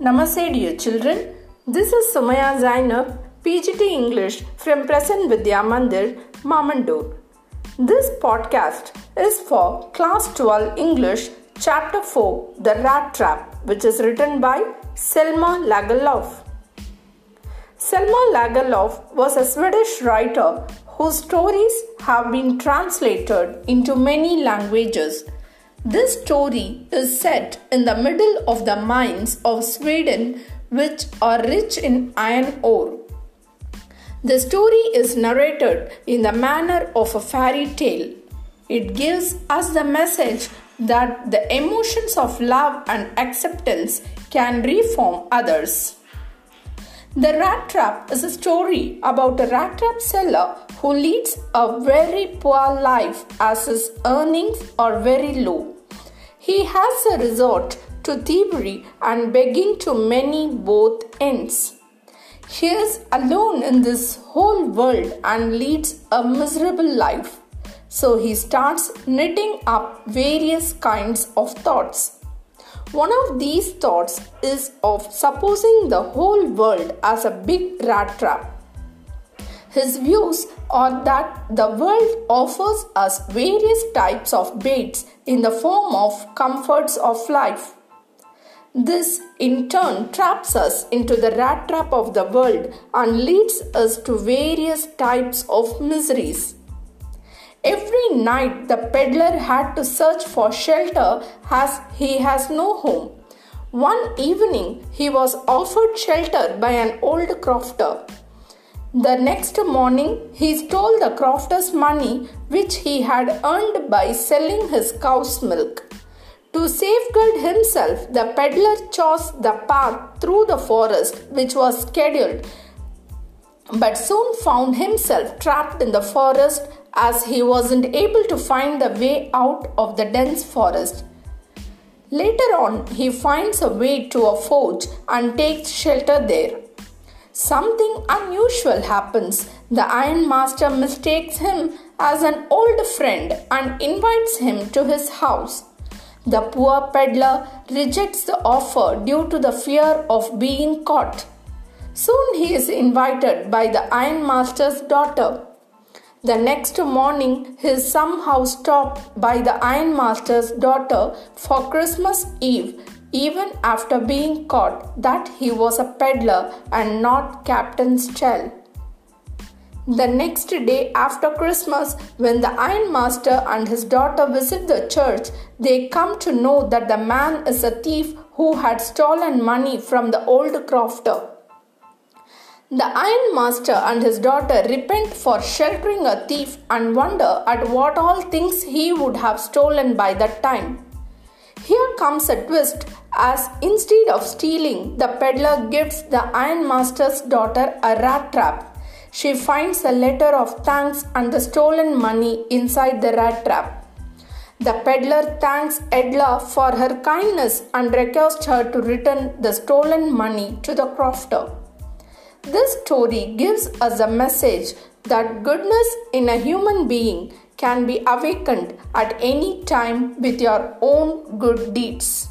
Namaste, dear children. This is Sumaya Zainab, PGT English from Prasann Vidya Mandir, Mamandur. This podcast is for Class 12 English, Chapter 4, The Rat Trap, which is written by Selma Lagerlöf. Selma Lagerlöf was a Swedish writer whose stories have been translated into many languages this story is set in the middle of the mines of Sweden, which are rich in iron ore. The story is narrated in the manner of a fairy tale. It gives us the message that the emotions of love and acceptance can reform others. The Rat Trap is a story about a rat trap seller who leads a very poor life as his earnings are very low. He has a resort to thievery and begging to many both ends. He is alone in this whole world and leads a miserable life. So he starts knitting up various kinds of thoughts. One of these thoughts is of supposing the whole world as a big rat trap his views are that the world offers us various types of baits in the form of comforts of life. This in turn traps us into the rat trap of the world and leads us to various types of miseries. Every night the peddler had to search for shelter as he has no home. One evening he was offered shelter by an old crofter. The next morning, he stole the crofter's money which he had earned by selling his cow's milk. To safeguard himself, the peddler chose the path through the forest which was scheduled, but soon found himself trapped in the forest as he wasn't able to find the way out of the dense forest. Later on, he finds a way to a forge and takes shelter there. Something unusual happens. The ironmaster mistakes him as an old friend and invites him to his house. The poor peddler rejects the offer due to the fear of being caught. Soon he is invited by the ironmaster's daughter. The next morning, he is somehow stopped by the ironmaster's daughter for Christmas Eve even after being caught that he was a peddler and not Captain Stahle. The next day after Christmas, when the ironmaster and his daughter visit the church, they come to know that the man is a thief who had stolen money from the old crofter. The ironmaster and his daughter repent for sheltering a thief and wonder at what all things he would have stolen by that time. Here comes a twist as instead of stealing, the peddler gives the ironmaster's daughter a rat trap. She finds a letter of thanks and the stolen money inside the rat trap. The peddler thanks Edla for her kindness and requests her to return the stolen money to the crofter. This story gives us a message that goodness in a human being can be awakened at any time with your own good deeds.